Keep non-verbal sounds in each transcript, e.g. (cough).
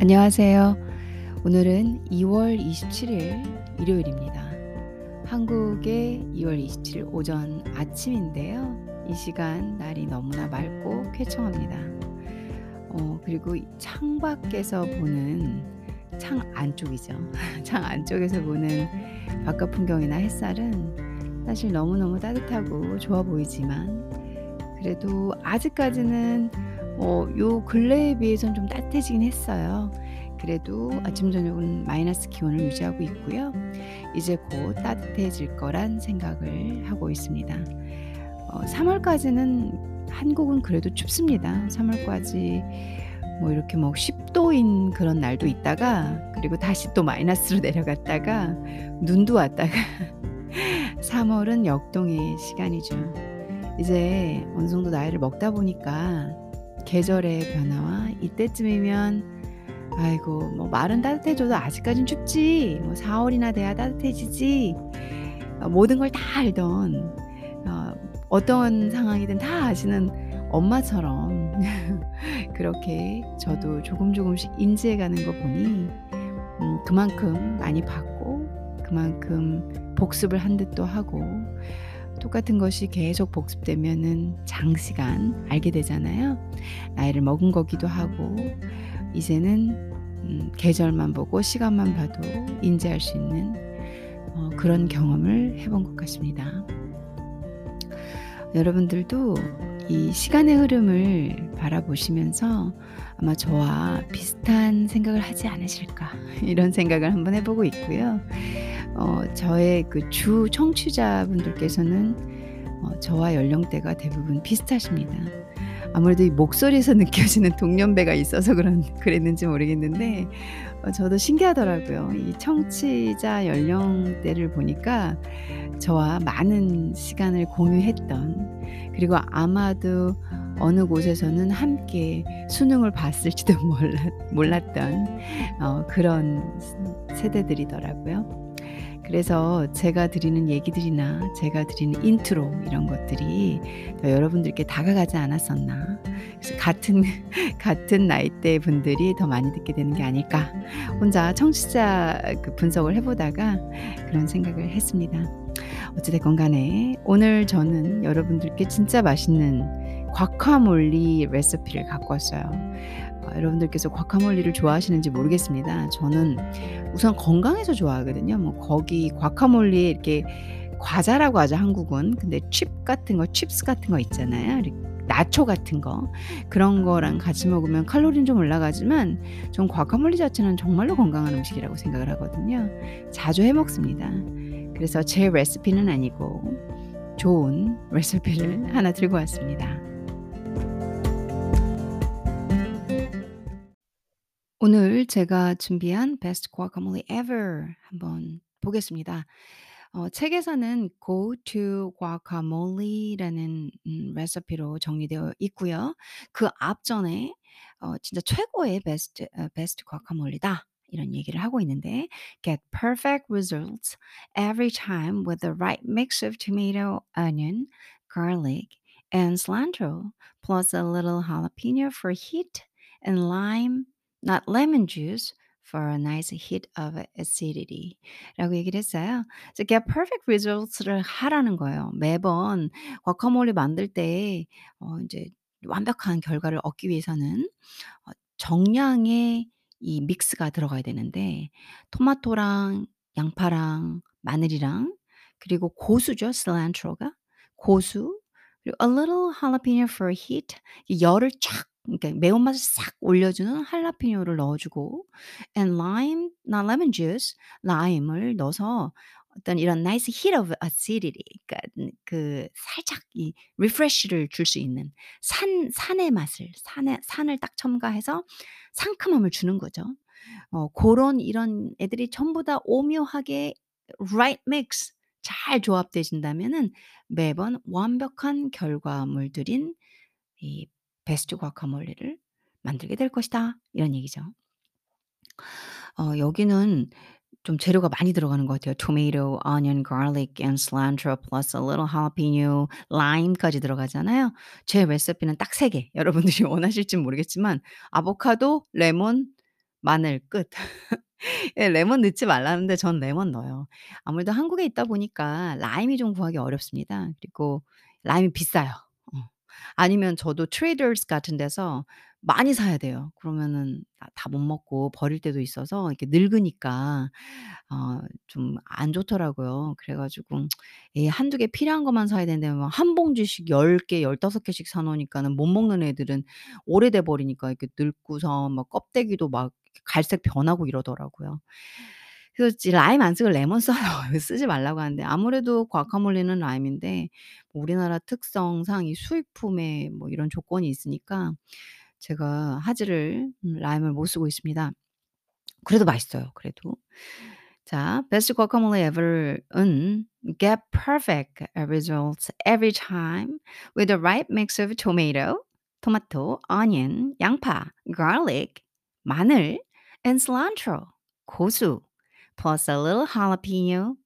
안녕하세요. 오늘은 2월 27일 일요일입니다. 한국의 2월 27일 오전 아침인데요. 이 시간 날이 너무나 맑고 쾌청합니다. 어, 그리고 창밖에서 보는 창 안쪽이죠. (laughs) 창 안쪽에서 보는 바깥 풍경이나 햇살은 사실 너무너무 따뜻하고 좋아 보이지만 그래도 아직까지는 어, 요 근래에 비해선 좀 따뜻해지긴 했어요. 그래도 아침 저녁은 마이너스 기온을 유지하고 있고요. 이제 곧 따뜻해질 거란 생각을 하고 있습니다. 어, 3월까지는 한국은 그래도 춥습니다. 3월까지 뭐 이렇게 뭐 10도인 그런 날도 있다가 그리고 다시 또 마이너스로 (laughs) 내려갔다가 눈도 왔다가 (laughs) 3월은 역동의 시간이죠. 이제 어느 정도 나이를 먹다 보니까 계절의 변화와 이때쯤이면 아이고 뭐 말은 따뜻해져도 아직까진 춥지. 뭐 4월이나 돼야 따뜻해지지. 어, 모든 걸 다 알던 어, 어떤 상황이든 다 아시는 엄마처럼 (laughs) 그렇게 저도 조금 조금씩 인지해가는 거 보니 음, 그만큼 많이 받고 그만큼 복습을 한 듯도 하고 똑같은 것이 계속 복습되면은 장시간 알게 되잖아요. 나이를 먹은 거기도 하고 이제는 음, 계절만 보고 시간만 봐도 인지할 수 있는 어, 그런 경험을 해본 것 같습니다. 여러분들도 이 시간의 흐름을 바라보시면서 아마 저와 비슷한 생각을 하지 않으실까 (laughs) 이런 생각을 한번 해보고 있고요. 어, 저의 그 주 청취자분들께서는 어, 저와 연령대가 대부분 비슷하십니다. 아무래도 이 목소리에서 (laughs) 느껴지는 동년배가 있어서 그런 그랬는지 모르겠는데 어, 저도 신기하더라고요. 이 청취자 연령대를 보니까 저와 많은 시간을 공유했던 그리고 아마도 어느 곳에서는 함께 수능을 봤을지도 (laughs) 몰랐, 몰랐던 어, 그런 세대들이더라고요. 그래서 제가 드리는 얘기들이나 제가 드리는 인트로 이런 것들이 더 여러분들께 다가가지 않았었나. 같은, (laughs) 같은 나이대 분들이 더 많이 듣게 되는 게 아닐까. 혼자 청취자 그 분석을 해보다가 그런 생각을 했습니다. 어찌됐건 간에 오늘 저는 여러분들께 진짜 맛있는 과카몰리 레시피를 갖고 왔어요. 어, 여러분들께서 과카몰리를 좋아하시는지 모르겠습니다. 저는 우선 건강해서 좋아하거든요. 뭐 거기 과카몰리 이렇게 과자라고 하죠 한국은. 근데 칩 같은 거, chips 같은 거 있잖아요. 나초 같은 거 그런 거랑 같이 먹으면 칼로리는 좀 올라가지만 전 과카몰리 자체는 정말로 건강한 음식이라고 생각을 하거든요. 자주 해 먹습니다. 그래서 제 레시피는 아니고 좋은 레시피를 하나 들고 왔습니다. 오늘 제가 준비한 Best Guacamole Ever 한번 보겠습니다. 어, 책에서는 Go to Guacamole라는 음, 레시피로 정리되어 있고요. 그 앞전에 어, 진짜 최고의 베스트 어, 베스트 과카몰리다 이런 얘기를 하고 있는데 get perfect results every time with the right mix of tomato, onion, garlic, and cilantro, plus a little jalapeno for heat and lime not lemon juice for a nice hit of acidity 라고 얘기를 했어요. 그래서 get perfect results를 하라는 거예요. 매번 과카몰리 만들 때어 인제 완벽한 결과를 얻기 위해서는 어 정량의 이 믹스가 들어가야 되는데 토마토랑 양파랑 마늘이랑 그리고 고수죠, cilantro가. 고수 그리고 a little jalapeno for heat 열을 쫙 그러니까 매운맛을 싹 올려주는 할라피뇨를 넣어주고 and lime, not lemon juice, 라임을 넣어서 어떤 이런 nice hit of acidity, 그러니까 그 살짝 이 refresh를 줄 수 있는 산 산의 맛을 산의 산을 딱 첨가해서 상큼함을 주는 거죠. 어 고런 이런 애들이 전부 다 오묘하게 right mix 잘 조합되진다면은 매번 완벽한 결과물들인 이 베스트 과카몰리를 만들게 될 것이다. 이런 얘기죠. 어 여기는 좀 재료가 많이 들어가는 것 같아요. tomato, onion, garlic and cilantro plus a little jalapeno, lime까지 들어가잖아요. 제 레시피는 딱3 개. 여러분들이 (laughs) 원하실진 모르겠지만 아보카도, 레몬, 마늘 끝. (laughs) 예 레몬 넣지 말라는데 전 레몬 넣어요. 아무래도 한국에 있다 보니까 라임이 좀 구하기 어렵습니다. 그리고 라임이 비싸요. 어. 아니면 저도 트레이더스 같은 데서 많이 사야 돼요. 그러면은 아다못 먹고 버릴 때도 있어서 이렇게 늙으니까 어 좀 안 좋더라고요. 그래 가지고 예 1-2 개 필요한 것만 사야 되는데 막한 봉지씩 10 개 15 개씩 사 놓으니까는 못 먹는 애들은 오래돼 버리니까 이렇게 늙고서 막 껍데기도 막 갈색 변하고 이러더라고요. 이제 라임 안 쓰고 레몬 써요. (laughs) 쓰지 말라고 하는데 아무래도 과카몰리는 라임인데 뭐 우리나라 특성상 이 수입품에 뭐 이런 조건이 있으니까 제가 하지를 음 라임을 못 쓰고 있습니다. 그래도 맛있어요 그래도. 자 Best guacamole get perfect results every time with the right mix of tomato, 토마토, onion, 양파, garlic, 마늘 and cilantro, 고수 plus a little jalapeno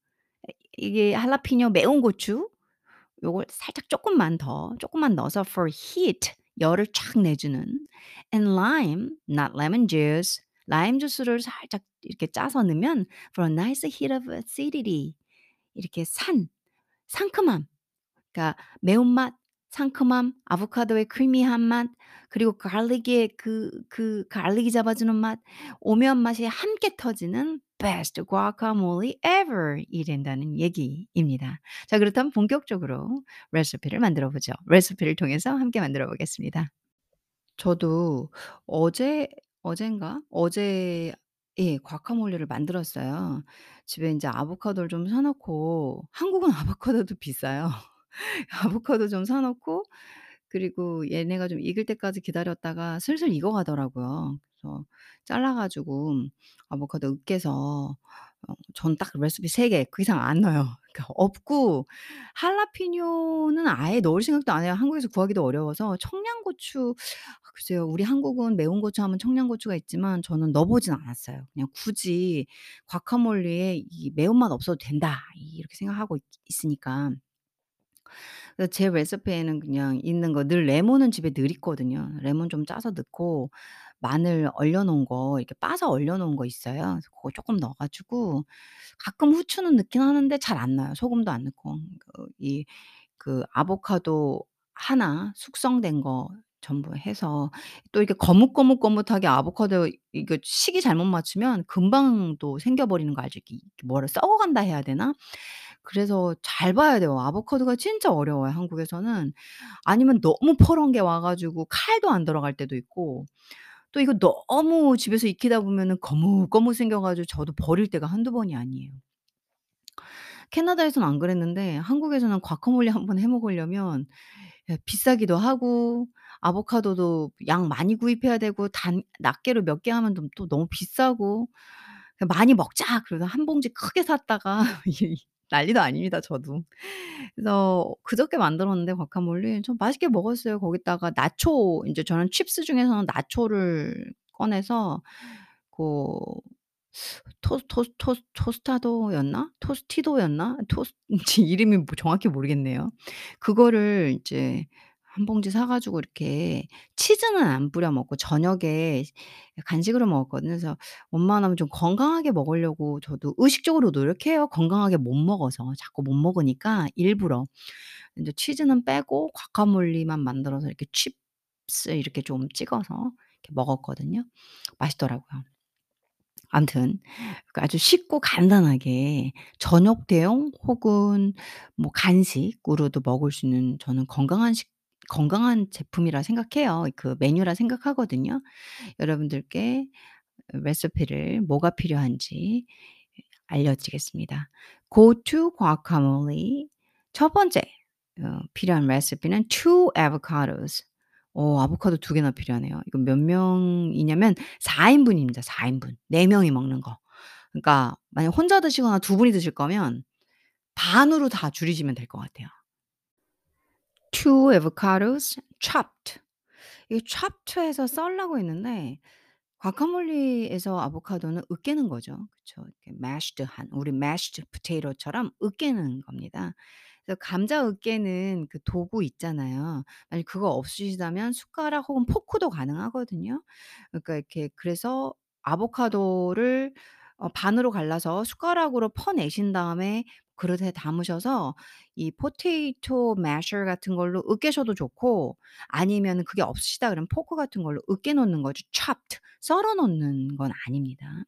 이게 할라피뇨 매운 고추 요걸 살짝 쪼끔만 더 쪼끔만 넣어서 for heat 열을 쫙 내주는 and lime, not lemon juice 라임 주스를 살짝 이렇게 짜서 넣으면 for a nice hit of acidity 이렇게 산 상큼함 그러니까 매운맛, 상큼함, 아보카도의 크리미한 맛 그리고 갈릭의 그 그 갈릭이 잡아주는 맛 오묘한 맛이 함께 터지는 best guacamole ever 이 된다는 얘기입니다. 자 그렇다면 본격적으로 레시피를 만들어 보죠. 레시피를 통해서 함께 만들어 보겠습니다. 저도 어제 어젠가? 어제 예 과카몰리를 만들었어요. 집에 인제 아보카도를 좀 사 놓고 한국은 (laughs) 아보카도도 비싸요. (laughs) 아보카도 좀 사 놓고 그리고 얘네가 좀 익을 때까지 기다렸다가 슬슬 익어가더라고요. 그래서 잘라 가지고 아보카도 으깨서 어 전 딱 레시피 3 개 그 이상 안 넣어요. (laughs) 그러니까 없고 할라피뇨는 아예 넣을 생각도 안 해요. 한국에서 구하기도 어려워서 청양고추 아 글쎄요. 우리 한국은 매운 고추 하면 청양고추가 있지만 저는 넣어 보진 않았어요. 그냥 굳이 '과카몰리에 이 매운맛 없어도 된다.' 이렇게 생각하고 있 있으니까. 그래서 제 레시피에는 그냥 있는 거 늘 레몬은 집에 늘 있거든요. 레몬 좀 짜서 넣고 마늘 얼려 놓은 거 이렇게 빻아 얼려 놓은 거 있어요. 고거 쪼끔 넣어 가지고 가끔 후추는 넣긴 하는데 잘안 넣어요. 소금도 안 넣고. 그 이 그 아보카도 하나 숙성된 거 전부 해서 또 이렇게 거뭇거뭇거뭇하게 아보카도 이거 시기 잘못 맞추면 금방 또 생겨 버리는 거 알죠? 뭐라 썩어간다 해야 되나? 그래서 잘 봐야 돼요. 아보카도가 진짜 어려워요 한국에서는. 아니면 너무 퍼런 게 와 가지고 칼도 안 들어갈 때도 있고 또 이거 너무 집에서 익히다 보면은 거뭇거뭇 생겨 가지고 저도 버릴 때가 한두 번이 아니에요. 캐나다에서는 안 그랬는데 한국에서는 과카몰리 한번 해 먹으려면 예 비싸기도 하고 아보카도도 양 많이 구입해야 되고 단 낱개로 몇 개 하면 좀 또 너무 비싸고 그 "많이 먹자." 그래서 한 봉지 크게 샀다가 (laughs) 이 난리도 아닙니다 저도. 그래서 그저께 만들었는데 과카몰리 좀 맛있게 먹었어요. 거기다가 나초 인제 저는 chips 중에서는 나초를 꺼내서 그토토토 토스타도였나? 토스티도였나? 토스 (laughs) 이름이 뭐 정확히 모르겠네요. 그거를 이제 한 봉지 사 가지고 이렇게 치즈는 안 뿌려 먹고 저녁에 간식으로 먹었거든요. 그래서 웬만하면 좀 건강하게 먹으려고 저도 의식적으로 노력해요. 건강하게 못 먹어서. 자꾸 못 먹으니까 일부러. 인제 치즈는 빼고 과카몰리만 만들어서 이렇게 칩스 이렇게 좀 찍어서 이렇게 먹었거든요. 맛있더라고요. 암튼 그 아주 쉽고 간단하게 저녁 대용 혹은 뭐 간식으로도 먹을 수 있는 저는 건강한 식 건강한 제품이라 생각해요. 그 메뉴라 생각하거든요. 여러분들께 레시피를 뭐가 필요한지 알려드리겠습니다. Go to guacamole 첫 번째 어 필요한 레시피는 2 avocados. 어 아보카도 2 개나 필요하네요. 이거 몇 명이냐면 4 인분입니다, 4 인분. 4 명이 먹는 거. 그러니까 만약 혼자 드시거나 두 분이 드실 거면 반으로 다 줄이시면 될 것 같아요. 2 avocados chopped. 이 chopped 해서 썰라고 했는데 과카몰리에서 아보카도는 으깨는 거죠. 그쵸. 이렇게 mashed 한 우리 mashed potato처럼 으깨는 겁니다. 그래서 감자 으깨는 그 도구 있잖아요. 만약 그거 없으시다면 숟가락 혹은 포크도 가능하거든요. 그러니까 이렇게 그래서 아보카도를 어 반으로 갈라서 숟가락으로 퍼내신 다음에 그릇에 담으셔서 이 potato masher 같은 걸로 으깨셔도 좋고 아니면은 그게 없으시다 그러면 포크 같은 걸로 으깨 놓는 거죠. chopped 썰어 놓는 건 아닙니다.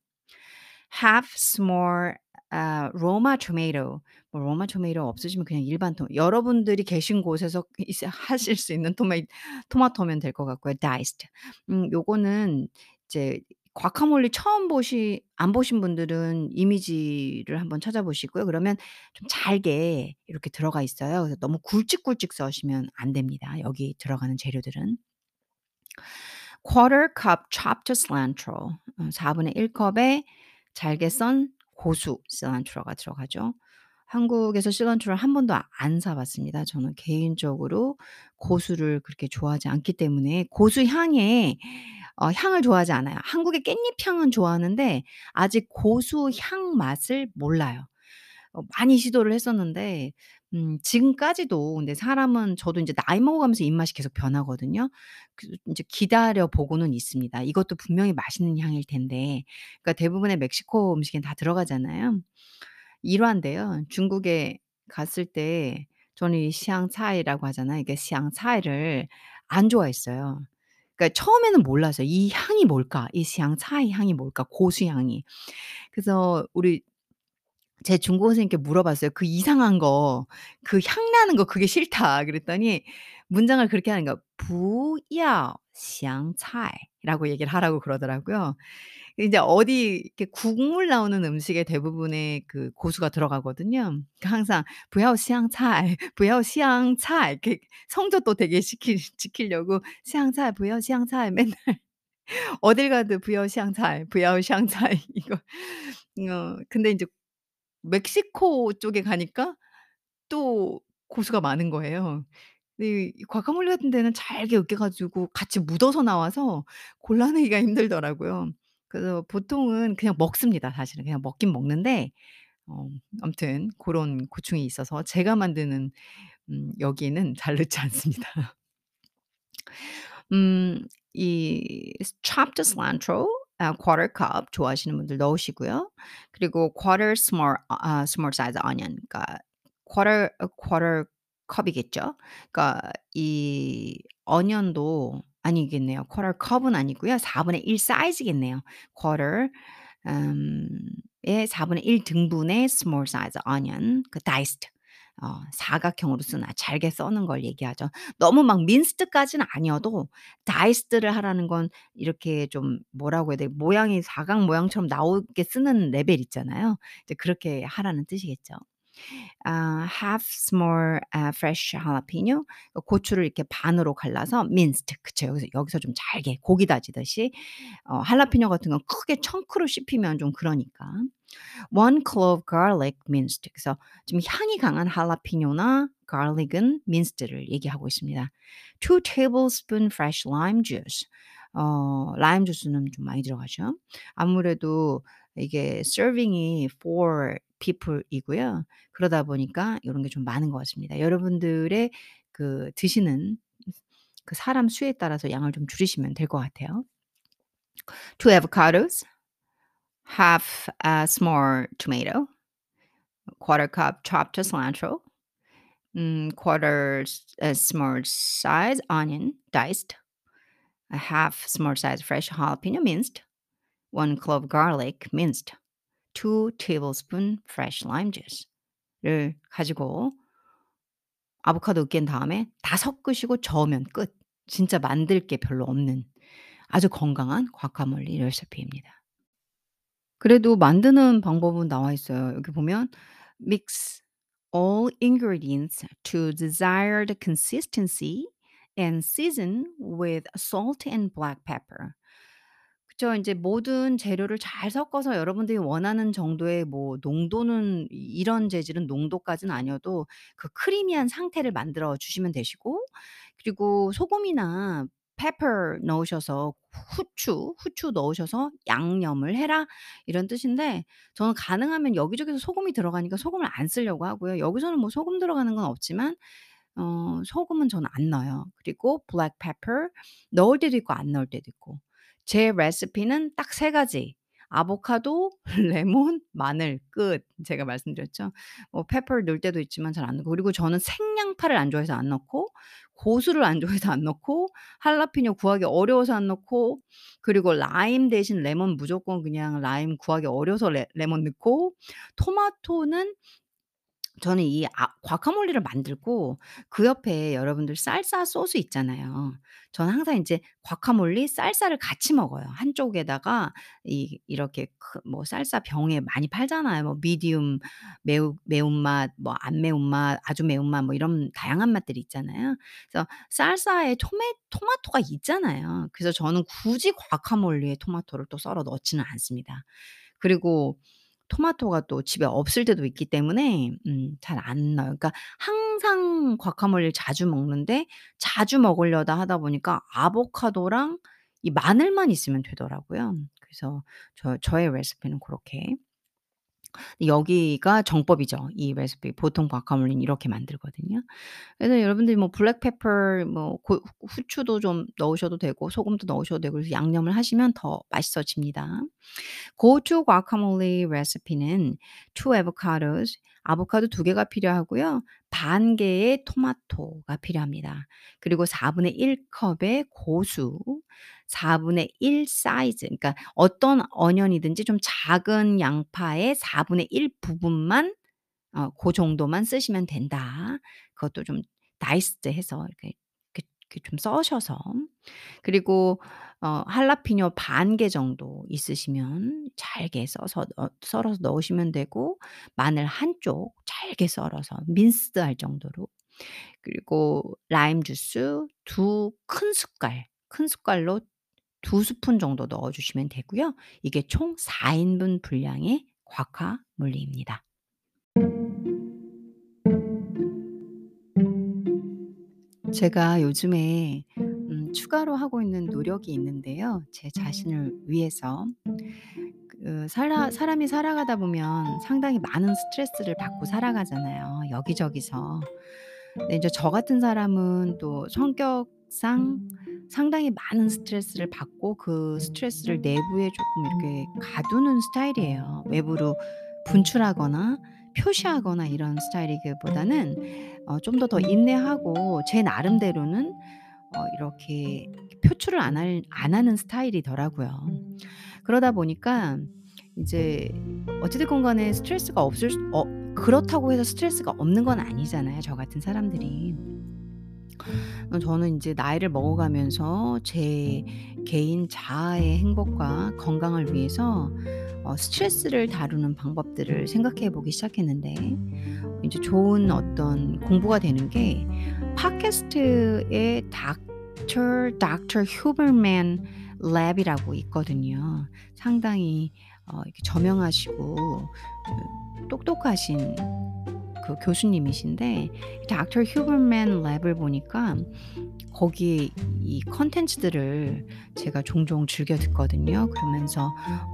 half small 아 Roma tomato 뭐 로마 토마토 없으시면 그냥 일반 토 여러분들이 계신 곳에서 (laughs) 있 하실 수 있는 토마토면 될 것 같고요. diced 음 요거는 이제 과카몰리 처음 보시 안 보신 분들은 이미지를 한번 찾아보시고요. 그러면 좀 잘게 이렇게 들어가 있어요. 그래서 너무 굵직굵직 써시면 안 됩니다, 여기 들어가는 재료들은. quarter cup chopped cilantro 어 4분의 1 컵에 잘게 썬 고수 cilant로가 들어가죠. 한국에서 cilant로를 한 번도 안 사 봤습니다. 저는 개인적으로 고수를 그렇게 좋아하지 않기 때문에 고수 향에 어 향을 좋아하지 않아요. 한국의 깻잎 향은 좋아하는데 아직 고수 향 맛을 몰라요. 어 많이 시도를 했었는데 음 지금까지도 근데 사람은 저도 인제 나이 먹어가면서 입맛이 계속 변하거든요. 그 인제 기다려 보고는 있습니다. 이것도 분명히 맛있는 향일 텐데 그러니까 대부분의 멕시코 음식엔 다 들어가잖아요. 일화인데요. 중국에 갔을 때 저는 이 샹차이라고 하잖아요. 이게 샹차이를 안 좋아했어요. 그러니까 처음에는 몰랐어요. 이 향이 뭘까? 이 향, 차의 향이 뭘까? 고수향이. 그래서 우리 제 중고생님께 물어봤어요. 그 이상한 거, 그 향나는 거 그게 싫다. 그랬더니 문장을 그렇게 하는 거, 부야 향차이라고 얘기를 하라고 그러더라고요. 이제 어디 이렇게 국물 나오는 음식에 대부분의 그 고수가 들어가거든요. 그러니까 항상 不要香菜, 不要香菜 (laughs) 이렇게 성조도 되게 시키 지키려고 香菜,不要香菜 맨날 (laughs) 어딜 가도 不要香菜,不要香菜 이거 어 근데 인제 멕시코 쪽에 가니까 또 고수가 많은 거예요. 네 이 과카몰리 같은 데는 잘게 으깨 가지고 같이 묻어서 나와서 골라내기가 힘들더라고요. 그래서 보통은 그냥 먹습니다 사실은. 그냥 먹긴 먹는데 어 아무튼 고런 고충이 있어서 제가 만드는 음 여기에는 잘 넣지 (laughs) 않습니다. 음 이 chopped cilantro 아 quarter cup 좋아하시는 분들 넣으시고요. 그리고 quarter small 아 small size onion 그러니까 quarter 어 quarter cup이겠죠. 그러니까 이 어니언도 아니겠네요. quarter cup은 아니고요. 4분의 1 사이즈겠네요. quarter 음의 4분의 1 등분의 small size onion 그 diced 어 사각형으로 쓴아 잘게 써는 걸 얘기하죠. 너무 막 minced까지는 아니어도 diced를 하라는 건 이렇게 좀 뭐라고 해야 돼 모양이 사각 모양처럼 나오게 쓰는 레벨 있잖아요. 이제 그렇게 하라는 뜻이겠죠. 아 half small 아 fresh jalapeno 어 고추를 이렇게 반으로 갈라서 minced 그쵸. 여기서 여기서 좀 잘게 고기 다지듯이 어 할라피뇨 같은 건 크게 청크로 씹히면 좀 그러니까. one clove garlic minced 그래서 좀 향이 강한 할라피뇨나 garlic은 minced를 얘기하고 있습니다. two tablespoon fresh lime juice 어 라임 주스는 좀 많이 들어가죠. 아무래도 이게 serving이 for people 이고요. 그러다 보니까 요런 게 좀 많은 것 같습니다. 여러분들의 그 드시는 그 사람 수에 따라서 양을 좀 줄이시면 될 것 같아요. two avocados, half a small tomato, quarter cup chopped cilantro, 음 quarter a small size onion diced, a half small size fresh jalapeno minced, one clove garlic minced, two tablespoon fresh lime juice를 가지고 아보카도 으깬 다음에 다 섞으시고 저으면 끝. 진짜 만들 게 별로 없는 아주 건강한 과카몰리 레시피입니다. 그래도 만드는 방법은 나와 있어요. 여기 보면 mix all ingredients to desired consistency and season with salt and black pepper. 그쵸. 인제 모든 재료를 잘 섞어서 여러분들이 원하는 정도의 뭐 농도는 이 이런 재질은 농도까지는 아니어도 그 크리미한 상태를 만들어 주시면 되시고 그리고 소금이나 pepper 넣으셔서 후추, 후추 넣으셔서 "양념을 해라." 이런 뜻인데 저는 가능하면 여기저기서 소금이 들어가니까 소금을 안 쓰려고 하고요. 여기서는 뭐 소금 들어가는 건 없지만 어 소금은 저는 안 넣어요. 그리고 black 넣을 때도 있고 안 넣을 때도 있고 제 레시피는 딱 3 가지. 아보카도, (laughs) 레몬, 마늘 끝. 제가 말씀드렸죠. 뭐 pepper를 넣을 때도 있지만 잘 안 넣고 그리고 저는 생양파를 안 좋아해서 안 넣고 고수를 안 좋아해서 안 넣고 할라피뇨 구하기 어려워서 안 넣고 그리고 라임 대신 레몬 무조건 그냥 라임 구하기 어려워서 레 레몬 넣고 토마토는 저는 이 아 과카몰리를 만들고 그 옆에 여러분들 살사 소스 있잖아요. 저는 항상 인제 과카몰리, 살사를 같이 먹어요. 한쪽에다가 이 이렇게 크 뭐 살사 병에 많이 팔잖아요. 뭐 medium 매우 매운맛, 뭐 안 매운맛, 아주 매운맛 뭐 이런 다양한 맛들이 있잖아요. 그래서 살사에 토메 토마토가 있잖아요. 그래서 저는 굳이 과카몰리에 토마토를 또 썰어 넣지는 않습니다. 그리고 토마토가 또 집에 없을 때도 있기 때문에 음 잘안 넣어요. 그러니까 항상 과카몰리를 자주 먹는데 자주 먹으려다 하다 보니까 아보카도랑 이 마늘만 있으면 되더라고요. 그래서 저 저의 레시피는 고렇게 여기가 정법이죠. 이 레시피. 보통 과카몰리는 이렇게 만들거든요. 그래서 여러분들이 뭐 블랙페퍼 뭐 고 후추도 좀 넣으셔도 되고 소금도 넣으셔도 되고 그래서 양념을 하시면 더 맛있어집니다. 고추 과카몰리 레시피는 2 avocados 아보카도 2 개가 필요하고요. 반 개의 토마토가 필요합니다. 그리고 4분의 1 컵의 고수, 4분의 1 사이즈 그러니까 어떤 onion이든지 좀 작은 양파의 4분의 1 부분만 어 고 정도만 쓰시면 된다. 그것도 좀 diced 해서 이렇게 이렇게 이렇게 좀 써셔서 그리고 어 할라피뇨 반 개 정도 있으시면 잘게 써서 어 썰어서 넣으시면 되고 마늘 1쪽 잘게 썰어서 민스드 할 정도로 그리고 라임 주스 2 큰 숟갈, 큰 숟갈로 2 스푼 정도 넣어 주시면 되고요. 이게 총 4 인분 분량의 과카몰리입니다. 제가 요즘에 음 추가로 하고 있는 노력이 있는데요. 제 자신을 위해서. 그 살아 사람이 살아가다 보면 상당히 많은 스트레스를 받고 살아가잖아요, 여기저기서. 근데 이제 저 같은 사람은 또 성격상 상당히 많은 스트레스를 받고 그 스트레스를 내부에 쪼끔 이렇게 가두는 스타일이에요. 외부로 분출하거나 표시하거나 이런 스타일이기보다는 어 좀 더 더 인내하고 제 나름대로는 어 이렇게 표출을 안 할 안 하는 스타일이더라고요. 그러다 보니까 이제 어찌 됐건 간에 스트레스가 없을 수 어 그렇다고 해서 스트레스가 없는 건 아니잖아요, 저 같은 사람들이. 어 저는 인제 나이를 먹어가면서 제 개인 자아의 행복과 건강을 위해서 어 스트레스를 다루는 방법들을 생각해 보기 시작했는데 이제 좋은 어떤 공부가 되는 게 팟캐스트에 닥터 닥터 Huberman Lab이라고 있거든요. 상당히 어 이렇게 저명하시고 그 똑똑하신 그 교수님이신데 닥터 Huberman Lab을 보니까 거기에 이 콘텐츠들을 제가 종종 즐겨 듣거든요. 그러면서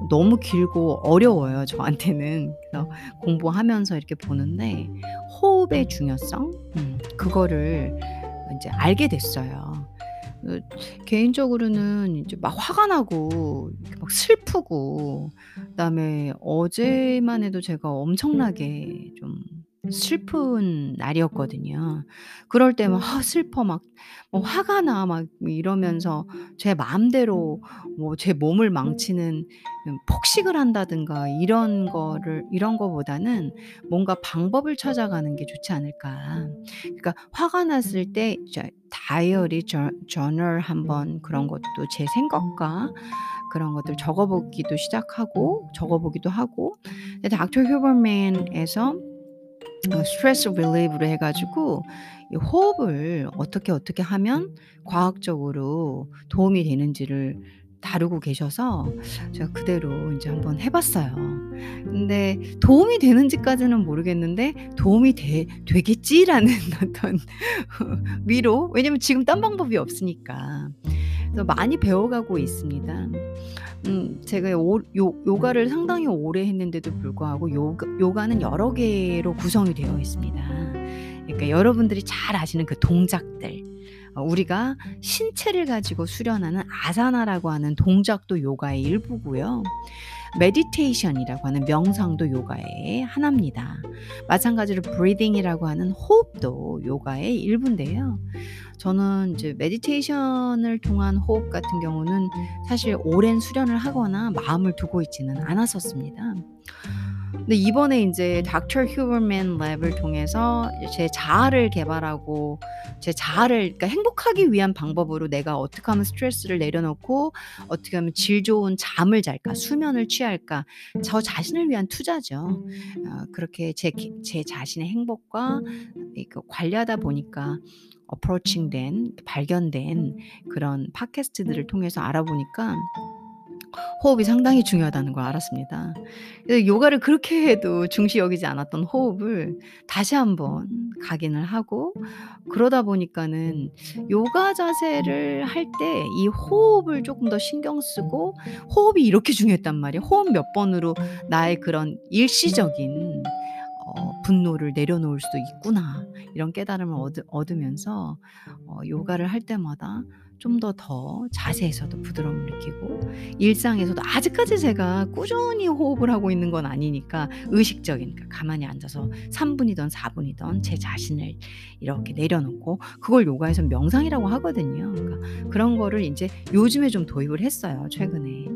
너무 길고 어려워요, 저한테는. 그래서 공부하면서 이렇게 보는데 호흡의 중요성 음 그거를 인제 알게 됐어요. 그 개인적으로는 이제 막 화가 나고 막 슬프고 그다음에 어제만 해도 제가 엄청나게 좀 슬픈 날이었거든요. 그럴 때막 '아 슬퍼.' 막 뭐 '화가 나.' 막 이러면서 제 마음대로 뭐 제 몸을 망치는 음 폭식을 한다든가 이런 거를 이런 거보다는 '뭔가 방법을 찾아가는 게 좋지 않을까.' 그러니까 화가 났을 때 다이어리 저 저널 한번 그런 것도 제 생각과 그런 것들 적어 보기도 시작하고 적어 보기도 하고 닥터 휴버맨에서 어 스트레스 릴리프를 해 가지고 이 호흡을 어떻게, 어떻게 하면 과학적으로 도움이 되는지를 다루고 계셔서 제가 그대로 인제 한번 해 봤어요. 근데 도움이 되는지까지는 모르겠는데 '도움이 돼 되겠지.'라는 (laughs) 어떤 위로 왜냐면 지금 딴 방법이 없으니까. 그래서 많이 배워가고 있습니다. 음 제가 오 요 요가를 상당히 오래 했는데도 불구하고 요가 요가는 여러 개로 구성이 되어 있습니다. 그러니까 여러분들이 잘 아시는 그 동작들 어 우리가 신체를 가지고 수련하는 아사나라고 하는 동작도 요가의 일부고요. meditation이라고 하는 명상도 요가의 하나입니다. 마찬가지로 breathing이라고 하는 호흡도 요가의 일부인데요. 저는 이제 meditation을 통한 호흡 같은 경우는 사실 오랜 수련을 하거나 마음을 두고 있지는 않았었습니다. 근데 이번에 인제 닥터 휴버맨 랩을 통해서 제 자아를 개발하고 제 자아를 그러니까 행복하기 위한 방법으로 '내가 어떻게 하면 스트레스를 내려놓고 어떻게 하면 질 좋은 잠을 잘까? 수면을 취할까?' 저 자신을 위한 투자죠. 어 그렇게 제기제 자신의 행복과 이거 관리하다 보니까 approaching 된 발견된 그런 팟캐스트들을 통해서 알아보니까 호흡이 상당히 중요하다는 걸 알았습니다. 그래서 요가를 그렇게 해도 중시 여기지 않았던 호흡을 다시 한번 각인을 하고 그러다 보니까는 요가 자세를 할 때 이 호흡을 쪼끔 더 신경 쓰고 호흡이 이렇게 중요했단 말이에요. '호흡 몇 번으로 나의 그런 일시적인 어 분노를 내려놓을 수도 있구나.' 이런 깨달음을 얻으 얻으면서 어 요가를 할 때마다 좀 더 더 자세에서도 부드러움을 느끼고 일상에서도 아직까지 제가 꾸준히 호흡을 하고 있는 건 아니니까 의식적인 그러니까 가만히 앉아서 3 분이든 4 분이든 제 자신을 이렇게 내려놓고 그걸 요가에선 명상이라고 하거든요. 그러니까 그런 거를 인제 요즘에 좀 도입을 했어요 최근에.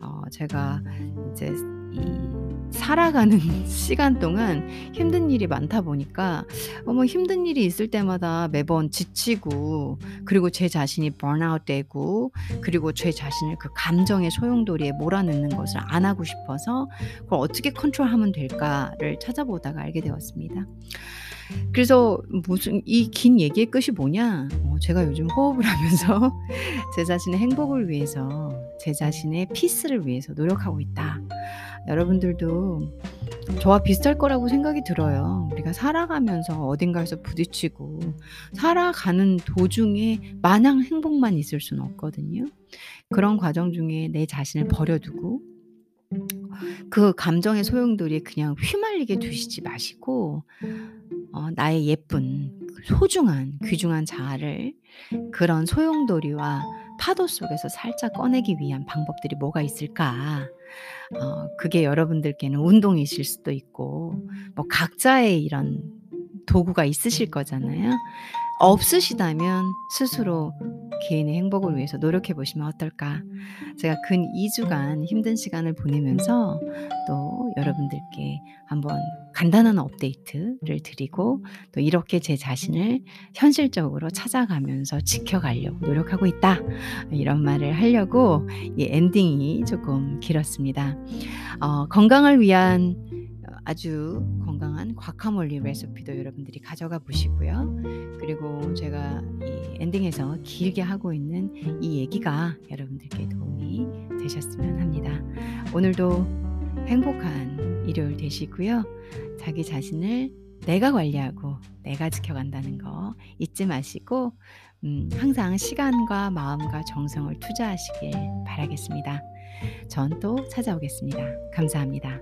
어 제가 이제 이 살아가는 (laughs) 시간 동안 힘든 일이 많다 보니까 어뭐 힘든 일이 있을 때마다 매번 지치고 그리고 제 자신이 번아웃 되고 그리고 제 자신을 그 감정의 소용돌이에 몰아넣는 것을 안 하고 싶어서 '그걸 어떻게 컨트롤하면 될까?'를 찾아보다가 알게 되었습니다. 그래서 무슨 이 긴 얘기의 끝이 뭐냐? 어 제가 요즘 호흡을 (laughs) 하면서 제 자신의 행복을 위해서 제 자신의 peace를 위해서 노력하고 있다. 여러분들도 저와 비슷할 거라고 생각이 들어요. 우리가 살아가면서 어딘가에서 부딪히고 살아가는 도중에 마냥 행복만 있을 수는 없거든요. 그런 과정 중에 내 자신을 버려 두고 그 감정의 소용돌이에 그냥 휘말리게 두시지 마시고 어 나의 예쁜 그 소중한 귀중한 자아를 그런 소용돌이와 파도 속에서 살짝 꺼내기 위한 방법들이 뭐가 있을까? 어 그게 여러분들께는 운동이실 수도 있고 뭐 각자의 이런 도구가 있으실 거잖아요. 없으시다면 스스로 '개인의 행복을 위해서 노력해 보시면 어떨까?' 제가 근 2 주간 힘든 시간을 보내면서 또 여러분들께 한번 간단한 업데이트를 드리고 또 "이렇게 제 자신을 현실적으로 찾아가면서 지켜가려고 노력하고 있다." 이런 말을 하려고 이 엔딩이 쪼끔 길었습니다. 어 건강을 위한 어 아주 건강한 과카몰리 레시피도 여러분들이 가져가 보시고요. 그리고 제가 이 엔딩에서 길게 하고 있는 이 얘기가 여러분들께 도움이 되셨으면 합니다. 오늘도 행복한 일요일 되시고요. 자기 자신을 내가 관리하고 내가 지켜간다는 거 잊지 마시고 음 항상 시간과 마음과 정성을 투자하시길 바라겠습니다. 전 또 찾아오겠습니다. 감사합니다.